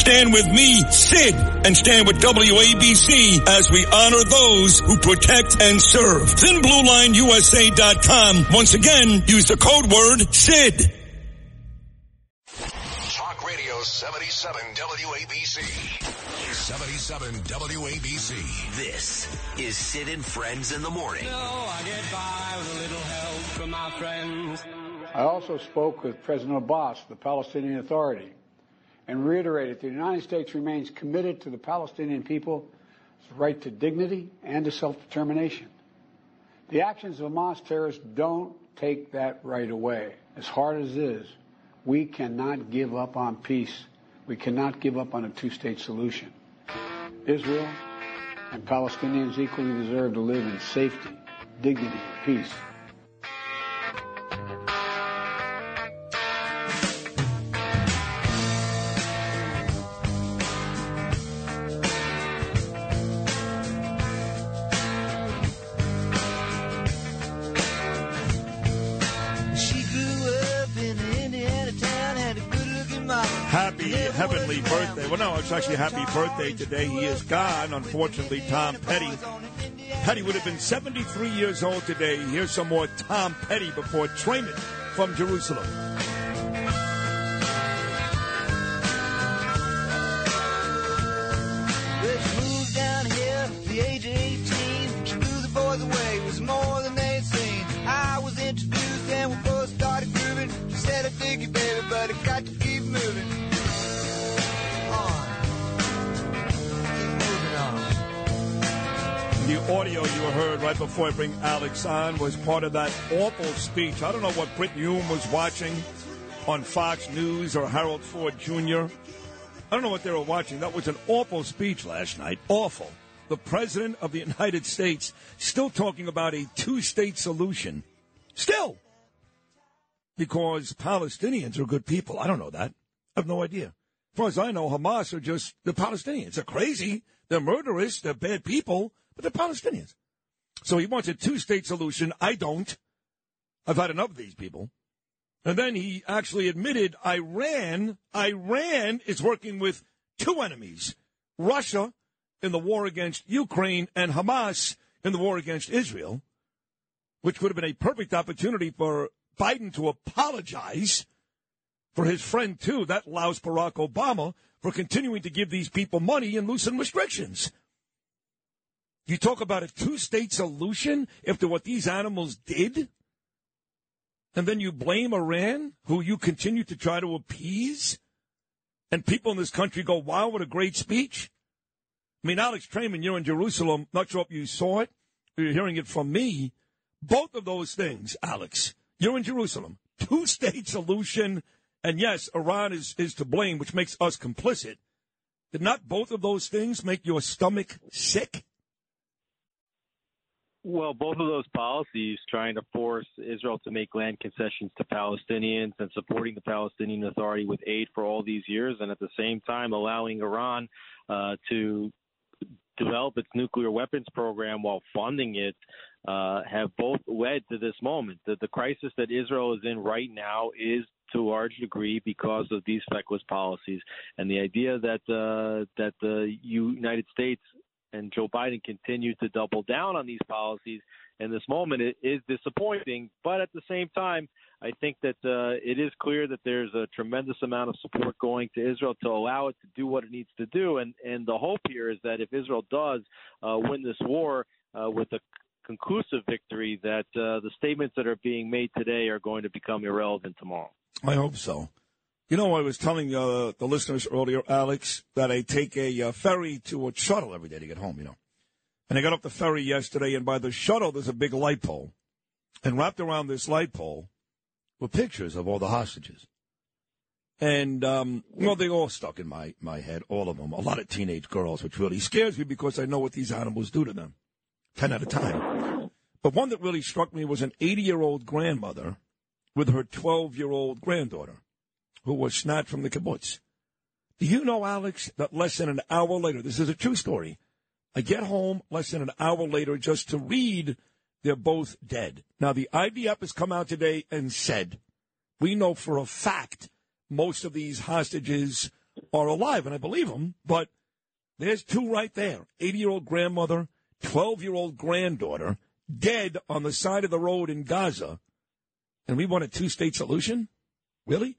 Stand with me, Sid, and stand with WABC as we honor those who protect and serve. ThinBlueLineUSA.com. Once again, use the code word SID. Talk Radio 77 WABC. 77 WABC. This is Sid and Friends in the Morning. I get by with a little help from my friends. I also spoke with President Abbas, the Palestinian Authority, and reiterated the United States remains committed to the Palestinian people's right to dignity and to self-determination. The actions of Hamas terrorists don't take that right away. As hard as it is, we cannot give up on peace. We cannot give up on a two-state solution. Israel and Palestinians equally deserve to live in safety, dignity, and peace. Heavenly birthday. Well, no, it's actually happy birthday today. He is gone, unfortunately, Tom Petty. Petty would have been 73 years old today. Here's some more Tom Petty before Traiman from Jerusalem. Well, she moved down here the age of 18. She the boys away, was more audio you heard right before I bring Alex on was part of that awful speech. I don't know what Brit Hume was watching on Fox News or Harold Ford Jr. I don't know what they were watching. That was an awful speech last night. Awful. The President of the United States still talking about a two state solution. Still. Because Palestinians are good people. I don't know that. I have no idea. As far as I know, Hamas are just the Palestinians. They're crazy. They're murderous. They're bad people, they're Palestinians. So he wants a two state solution. I don't. I've had enough of these people. And then he actually admitted Iran, Iran is working with two enemies, Russia in the war against Ukraine and Hamas in the war against Israel, which would have been a perfect opportunity for Biden to apologize for his friend too. That allows Barack Obama for continuing to give these people money and loosen restrictions. You talk about a two state solution after what these animals did? And then you blame Iran, who you continue to try to appease? And people in this country go, wow, what a great speech. I mean, Alex Traiman, you're in Jerusalem. Not sure if you saw it or you're hearing it from me. Both of those things, Alex, you're in Jerusalem. Two state solution. And yes, Iran is, is to blame, which makes us complicit. Did not both of those things make your stomach sick? Well, both of those policies, trying to force Israel to make land concessions to Palestinians and supporting the Palestinian Authority with aid for all these years, and at the same time allowing Iran uh, to develop its nuclear weapons program while funding it, uh, have both led to this moment. The, the crisis that Israel is in right now is to a large degree because of these feckless policies, and the idea that uh, that the United States and Joe Biden continue to double down on these policies in this moment it is disappointing. But at the same time, I think that uh, it is clear that there's a tremendous amount of support going to Israel to allow it to do what it needs to do. And and the hope here is that if Israel does uh, win this war uh, with a conclusive victory, that uh, the statements that are being made today are going to become irrelevant tomorrow. I hope so. You know, I was telling uh, the listeners earlier, Alex, that I take a uh, ferry to a shuttle every day to get home, you know. And I got off the ferry yesterday, and by the shuttle, there's a big light pole. And wrapped around this light pole were pictures of all the hostages. And, um, well, they all stuck in my, my head, all of them. A lot of teenage girls, which really scares me because I know what these animals do to them. Ten at a time. But one that really struck me was an 80 year old grandmother with her 12 year old granddaughter who was snatched from the kibbutz. Do you know, Alex, that less than an hour later, this is a true story, I get home less than an hour later just to read they're both dead. Now, the IDF has come out today and said, we know for a fact most of these hostages are alive, and I believe them, but there's two right there 80 year old grandmother, 12 year old granddaughter, dead on the side of the road in Gaza, and we want a two state solution? Really?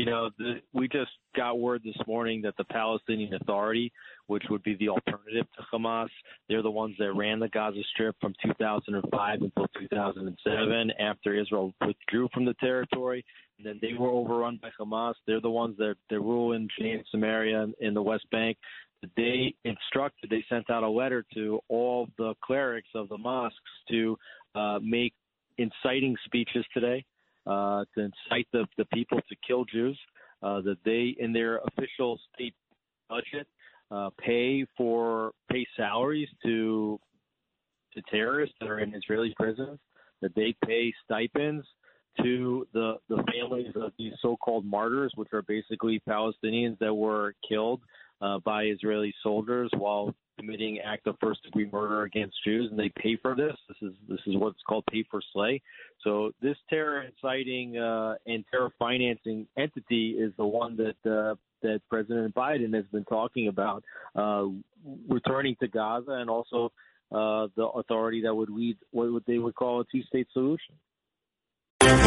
You know, the, we just got word this morning that the Palestinian Authority, which would be the alternative to Hamas, they're the ones that ran the Gaza Strip from 2005 until 2007 after Israel withdrew from the territory. And then they were overrun by Hamas. They're the ones that, they rule in Judea Samaria in the West Bank. They instructed, they sent out a letter to all the clerics of the mosques to uh, make inciting speeches today uh, to incite the, the people to kill Jews, uh, that they, in their official state budget, uh, pay for pay salaries to to terrorists that are in Israeli prisons, that they pay stipends to the the families of these so-called martyrs, which are basically Palestinians that were killed uh, by Israeli soldiers while committing act of first degree murder against Jews, and they pay for this. This is this is what's called pay for slay. So this terror inciting uh, and terror financing entity is the one that uh, that President Biden has been talking about, uh, returning to Gaza, and also uh, the authority that would lead what they would call a two state solution.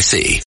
NYC.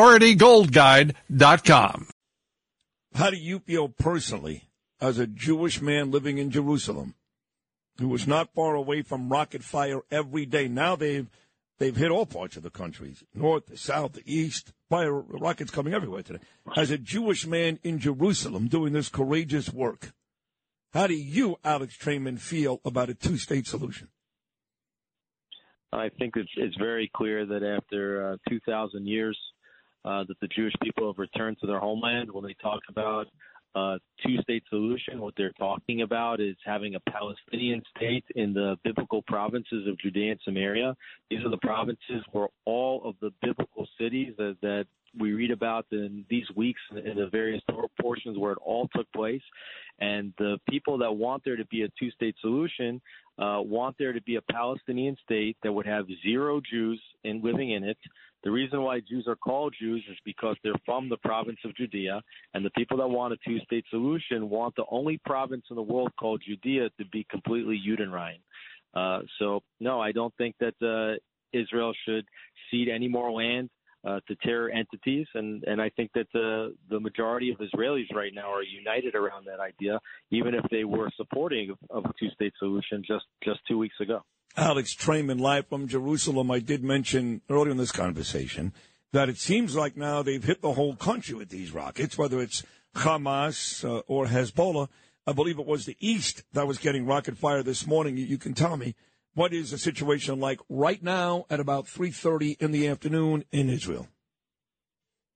PriorityGoldGuide.com. How do you feel personally as a Jewish man living in Jerusalem who was not far away from rocket fire every day? Now they've they've hit all parts of the country, north, the south, the east. Fire rockets coming everywhere today. As a Jewish man in Jerusalem doing this courageous work, how do you, Alex Traiman, feel about a two-state solution? I think it's it's very clear that after uh, 2,000 years uh, that the Jewish people have returned to their homeland. When they talk about a two-state solution, what they're talking about is having a Palestinian state in the biblical provinces of Judea and Samaria. These are the provinces where all of the biblical cities that, that we read about in these weeks in the various portions where it all took place. And the people that want there to be a two state solution uh, want there to be a Palestinian state that would have zero Jews in living in it, the reason why Jews are called Jews is because they're from the province of Judea, and the people that want a two state solution want the only province in the world called Judea to be completely Judenrein. Uh, so, no, I don't think that uh, Israel should cede any more land uh, to terror entities, and, and I think that the, the majority of Israelis right now are united around that idea, even if they were supporting of a two state solution just, just two weeks ago. Alex Traiman, live from Jerusalem. I did mention earlier in this conversation that it seems like now they've hit the whole country with these rockets, whether it's Hamas uh, or Hezbollah. I believe it was the East that was getting rocket fire this morning. You, you can tell me what is the situation like right now at about 3.30 in the afternoon in Israel?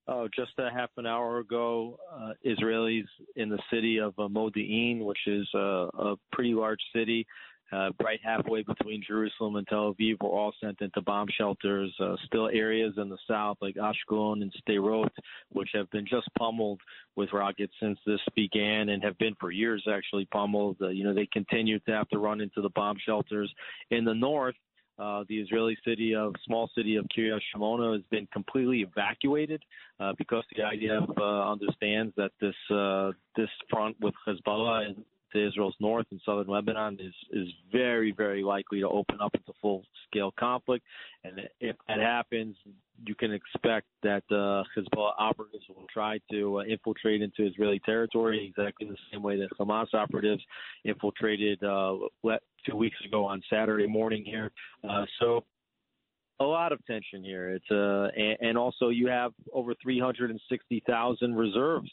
Oh, just a half an hour ago, uh, Israelis in the city of uh, Modi'in, which is uh, a pretty large city, uh, right halfway between Jerusalem and Tel Aviv, were all sent into bomb shelters. Uh, still areas in the south, like Ashkelon and Sderot, which have been just pummeled with rockets since this began and have been for years actually pummeled. Uh, you know, they continue to have to run into the bomb shelters in the north. Uh, the Israeli city of small city of Kiryat Shimona has been completely evacuated uh, because the IDF uh, understands that this uh, this front with Hezbollah to Israel's north and southern Lebanon is is very very likely to open up into full scale conflict, and if that happens, you can expect that uh, Hezbollah operatives will try to uh, infiltrate into Israeli territory exactly the same way that Hamas operatives infiltrated uh, two weeks ago on Saturday morning here. Uh, so a lot of tension here. It's uh, and, and also you have over 360,000 reserves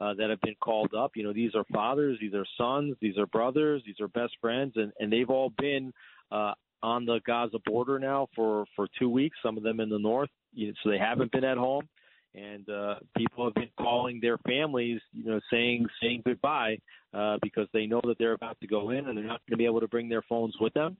uh, that have been called up. You know, these are fathers, these are sons, these are brothers, these are best friends, and and they've all been uh, on the Gaza border now for for two weeks. Some of them in the north, you know, so they haven't been at home. And uh, people have been calling their families, you know, saying saying goodbye uh, because they know that they're about to go in and they're not going to be able to bring their phones with them.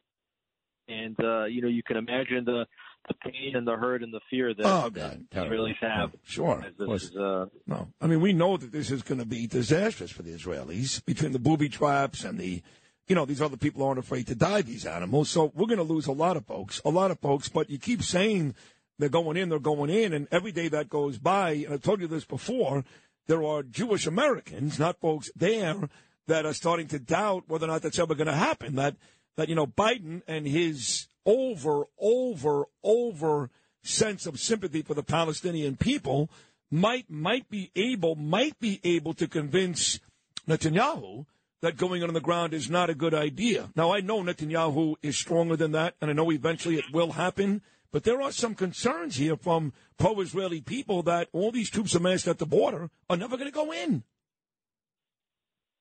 And uh, you know, you can imagine the the pain and the hurt and the fear that oh, God, Israelis have. Oh, sure. Is, uh, no, I mean we know that this is going to be disastrous for the Israelis between the booby traps and the, you know, these other people aren't afraid to die. These animals, so we're going to lose a lot of folks, a lot of folks. But you keep saying they're going in, they're going in, and every day that goes by, and I've told you this before, there are Jewish Americans, not folks there, that are starting to doubt whether or not that's ever going to happen. That that you know Biden and his over, over, over sense of sympathy for the Palestinian people might might be able might be able to convince Netanyahu that going on the ground is not a good idea. Now I know Netanyahu is stronger than that, and I know eventually it will happen. But there are some concerns here from pro-Israeli people that all these troops amassed at the border are never going to go in.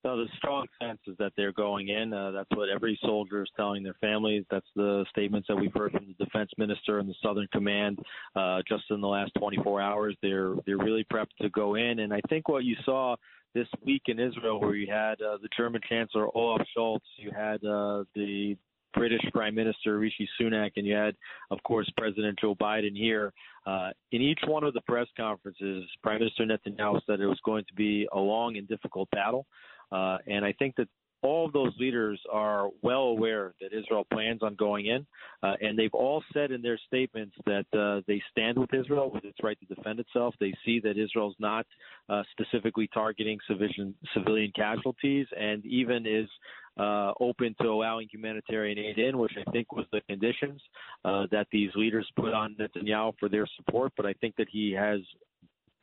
So the strong sense is that they're going in. Uh, that's what every soldier is telling their families. That's the statements that we've heard from the defense minister and the Southern Command uh, just in the last 24 hours. They're they're really prepped to go in. And I think what you saw this week in Israel, where you had uh, the German Chancellor Olaf Scholz, you had uh, the British Prime Minister Rishi Sunak, and you had, of course, President Joe Biden here. Uh, in each one of the press conferences, Prime Minister Netanyahu said it was going to be a long and difficult battle. Uh, and I think that all of those leaders are well aware that Israel plans on going in, uh, and they've all said in their statements that uh, they stand with Israel with its right to defend itself. They see that Israel's not uh, specifically targeting civilian civilian casualties, and even is uh, open to allowing humanitarian aid in, which I think was the conditions uh, that these leaders put on Netanyahu for their support. But I think that he has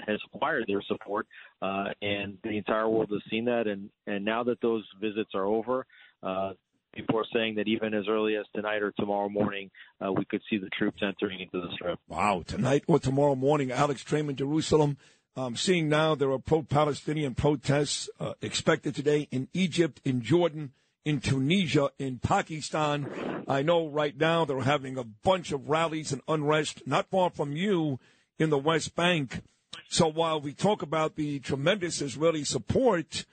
has acquired their support, uh, and the entire world has seen that. And and now that those visits are over, uh, people are saying that even as early as tonight or tomorrow morning, uh, we could see the troops entering into the strip. Wow, tonight or tomorrow morning, Alex Traiman, Jerusalem. Um, seeing now there are pro-Palestinian protests uh, expected today in Egypt, in Jordan, in Tunisia, in Pakistan. I know right now they're having a bunch of rallies and unrest not far from you in the West Bank. So while we talk about the tremendous Israeli support,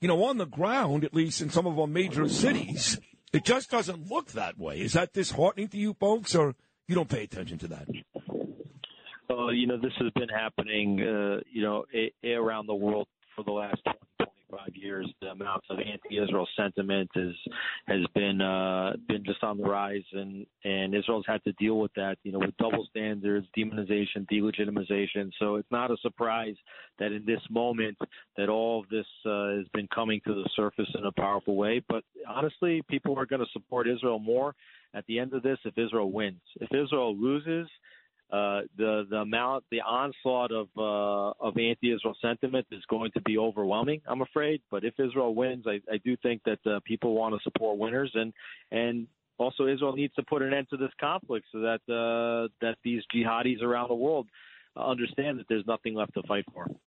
you know, on the ground, at least in some of our major cities, it just doesn't look that way. Is that disheartening to you folks, or you don't pay attention to that? Well, you know, this has been happening, uh, you know, a- around the world for the last 20, 25 years, the amount of anti-Israel sentiment is has been uh, been just on the rise, and and Israel's had to deal with that, you know, with double standards, demonization, delegitimization. So it's not a surprise that in this moment that all of this uh, has been coming to the surface in a powerful way. But honestly, people are going to support Israel more at the end of this if Israel wins. If Israel loses uh, the the amount, the onslaught of uh, of anti-Israel sentiment is going to be overwhelming. I'm afraid, but if Israel wins, I, I do think that uh, people want to support winners, and and also Israel needs to put an end to this conflict so that uh, that these jihadis around the world understand that there's nothing left to fight for.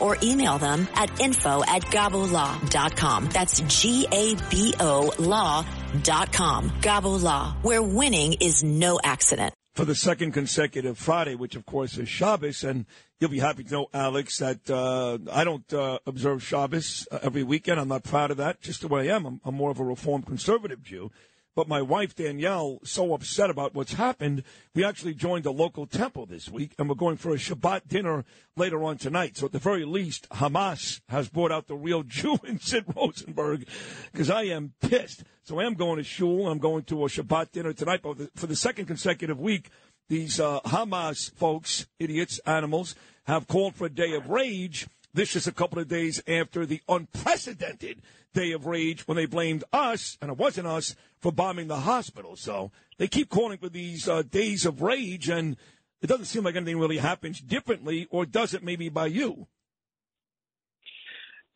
or email them at info at gabolaw.com. That's G-A-B-O law.com. Gabo Law, where winning is no accident. For the second consecutive Friday, which of course is Shabbos, and you'll be happy to know, Alex, that uh, I don't uh, observe Shabbos uh, every weekend. I'm not proud of that, just the way I am. I'm, I'm more of a Reformed conservative Jew. But my wife, Danielle, so upset about what's happened, we actually joined a local temple this week, and we're going for a Shabbat dinner later on tonight. So at the very least, Hamas has brought out the real Jew in Sid Rosenberg, because I am pissed. So I am going to shul. I'm going to a Shabbat dinner tonight. But for the second consecutive week, these uh, Hamas folks, idiots, animals, have called for a day of rage. This is a couple of days after the unprecedented day of rage when they blamed us, and it wasn't us, for bombing the hospital. So they keep calling for these uh, days of rage, and it doesn't seem like anything really happens differently, or does it maybe by you?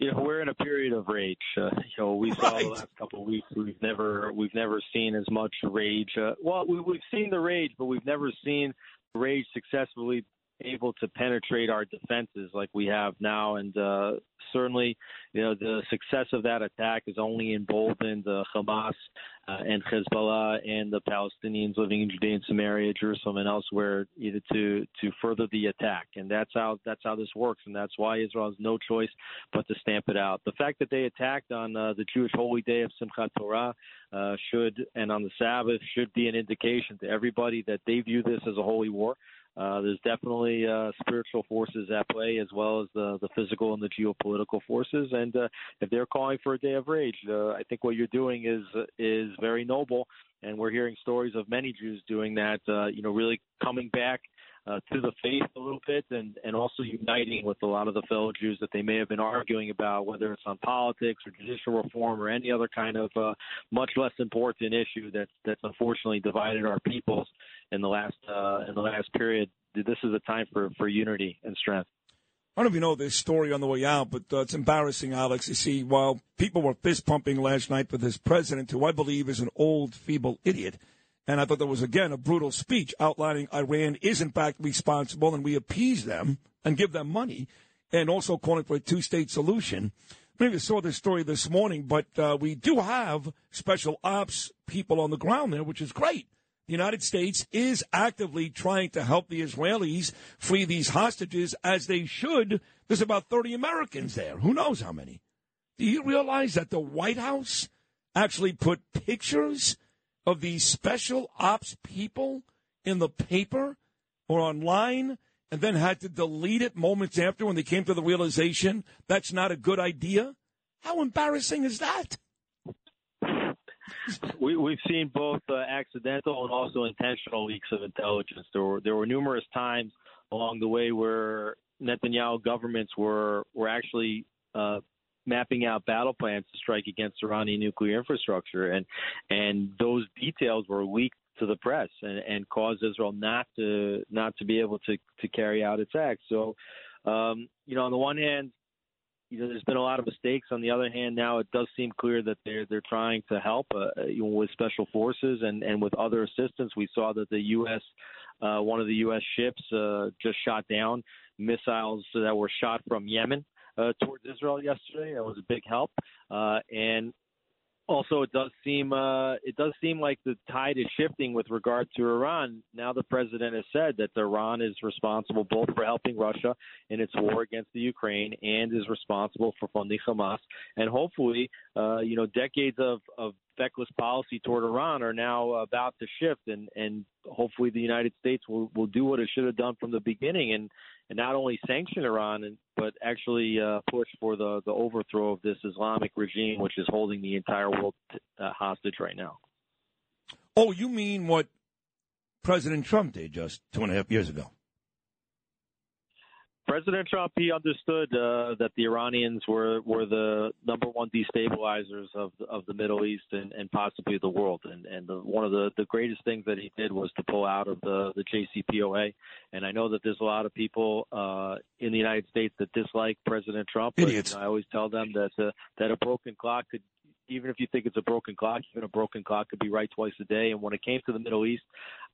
You know, we're in a period of rage. Uh, you know, we right. saw the last couple of weeks. We've never, we've never seen as much rage. Uh, well, we, we've seen the rage, but we've never seen rage successfully able to penetrate our defenses like we have now. And uh, certainly, you know, the success of that attack is only emboldened the Hamas uh, and Hezbollah and the Palestinians living in Judea and Samaria, Jerusalem, and elsewhere, either to to further the attack. And that's how that's how this works, and that's why Israel has no choice but to stamp it out. The fact that they attacked on uh, the Jewish holy day of Simchat Torah uh, should, and on the Sabbath, should be an indication to everybody that they view this as a holy war. Uh, there's definitely uh, spiritual forces at play as well as the, the physical and the geopolitical forces. And uh, if they're calling for a day of rage, uh, I think what you're doing is is very noble. And we're hearing stories of many Jews doing that. Uh, you know, really coming back uh, to the faith a little bit, and and also uniting with a lot of the fellow Jews that they may have been arguing about, whether it's on politics or judicial reform or any other kind of uh, much less important issue that that's unfortunately divided our peoples in the last uh, in the last period. This is a time for for unity and strength. I don't know if you know this story on the way out, but uh, it's embarrassing, Alex. You see, while people were fist pumping last night with this president, who I believe is an old, feeble idiot, and I thought that was, again, a brutal speech outlining Iran is, in fact, responsible and we appease them and give them money, and also calling for a two state solution. Maybe you saw this story this morning, but uh, we do have special ops people on the ground there, which is great the United States is actively trying to help the Israelis free these hostages as they should. There's about 30 Americans there. Who knows how many? Do you realize that the White House actually put pictures of these special ops people in the paper or online and then had to delete it moments after when they came to the realization that's not a good idea? How embarrassing is that? We, we've seen both uh, accidental and also intentional leaks of intelligence. There were there were numerous times along the way where Netanyahu governments were were actually uh, mapping out battle plans to strike against Iranian nuclear infrastructure, and and those details were leaked to the press and, and caused Israel not to not to be able to to carry out its acts. So, um, you know, on the one hand, you know, there's been a lot of mistakes. On the other hand, now it does seem clear that they're they're trying to help uh, you know, with special forces and and with other assistance. We saw that the U.S. Uh, one of the U.S. ships uh, just shot down missiles that were shot from Yemen uh, towards Israel yesterday. That was a big help. Uh, and Also, it does seem uh, it does seem like the tide is shifting with regard to Iran. Now, the president has said that Iran is responsible both for helping Russia in its war against the Ukraine and is responsible for funding Hamas. And hopefully, uh, you know, decades of, of feckless policy toward Iran are now about to shift, and and hopefully the United States will will do what it should have done from the beginning and and not only sanction Iran, but actually uh, push for the the overthrow of this Islamic regime, which is holding the entire world uh, hostage right now. Oh, you mean what President Trump did just two and a half years ago? President Trump he understood uh, that the Iranians were were the number one destabilizers of of the Middle East and, and possibly the world. And and the, one of the the greatest things that he did was to pull out of the the JCPOA. And I know that there's a lot of people uh, in the United States that dislike President Trump. Idiots. But, you know, I always tell them that uh, that a broken clock could even if you think it's a broken clock, even a broken clock could be right twice a day. And when it came to the Middle East,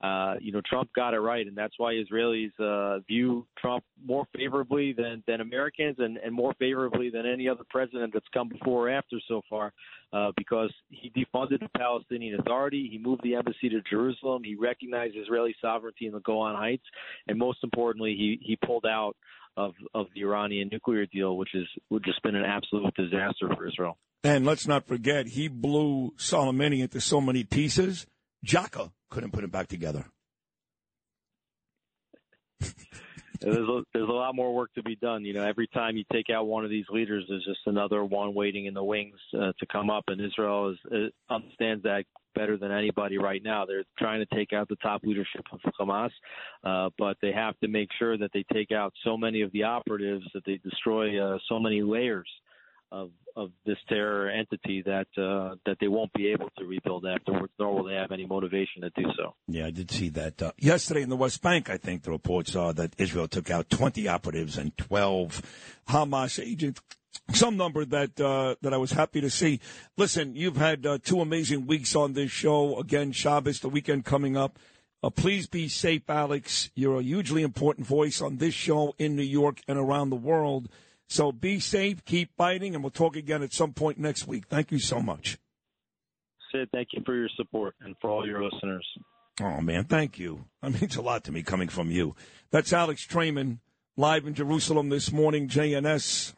uh, you know, Trump got it right, and that's why Israelis uh, view Trump more favorably than than Americans, and, and more favorably than any other president that's come before or after so far, uh, because he defunded the Palestinian Authority, he moved the embassy to Jerusalem, he recognized Israeli sovereignty in the Golan Heights, and most importantly, he he pulled out of of the Iranian nuclear deal, which is would just been an absolute disaster for Israel. And let's not forget, he blew Soleimani into so many pieces. Jaka couldn't put him back together. there's a, there's a lot more work to be done. You know, every time you take out one of these leaders, there's just another one waiting in the wings uh, to come up. And Israel is, uh, understands that better than anybody right now. They're trying to take out the top leadership of Hamas, uh, but they have to make sure that they take out so many of the operatives that they destroy uh, so many layers of of this terror entity that uh, that they won't be able to rebuild afterwards, nor will they have any motivation to do so. Yeah, I did see that uh, yesterday in the West Bank. I think the reports are that Israel took out 20 operatives and 12 Hamas agents. Some number that uh, that I was happy to see. Listen, you've had uh, two amazing weeks on this show. Again, Shabbos, the weekend coming up. Uh, please be safe, Alex. You're a hugely important voice on this show in New York and around the world. So be safe, keep fighting, and we'll talk again at some point next week. Thank you so much. Sid, thank you for your support and for all your listeners. Oh, man, thank you. That means a lot to me coming from you. That's Alex Traiman live in Jerusalem this morning, JNS.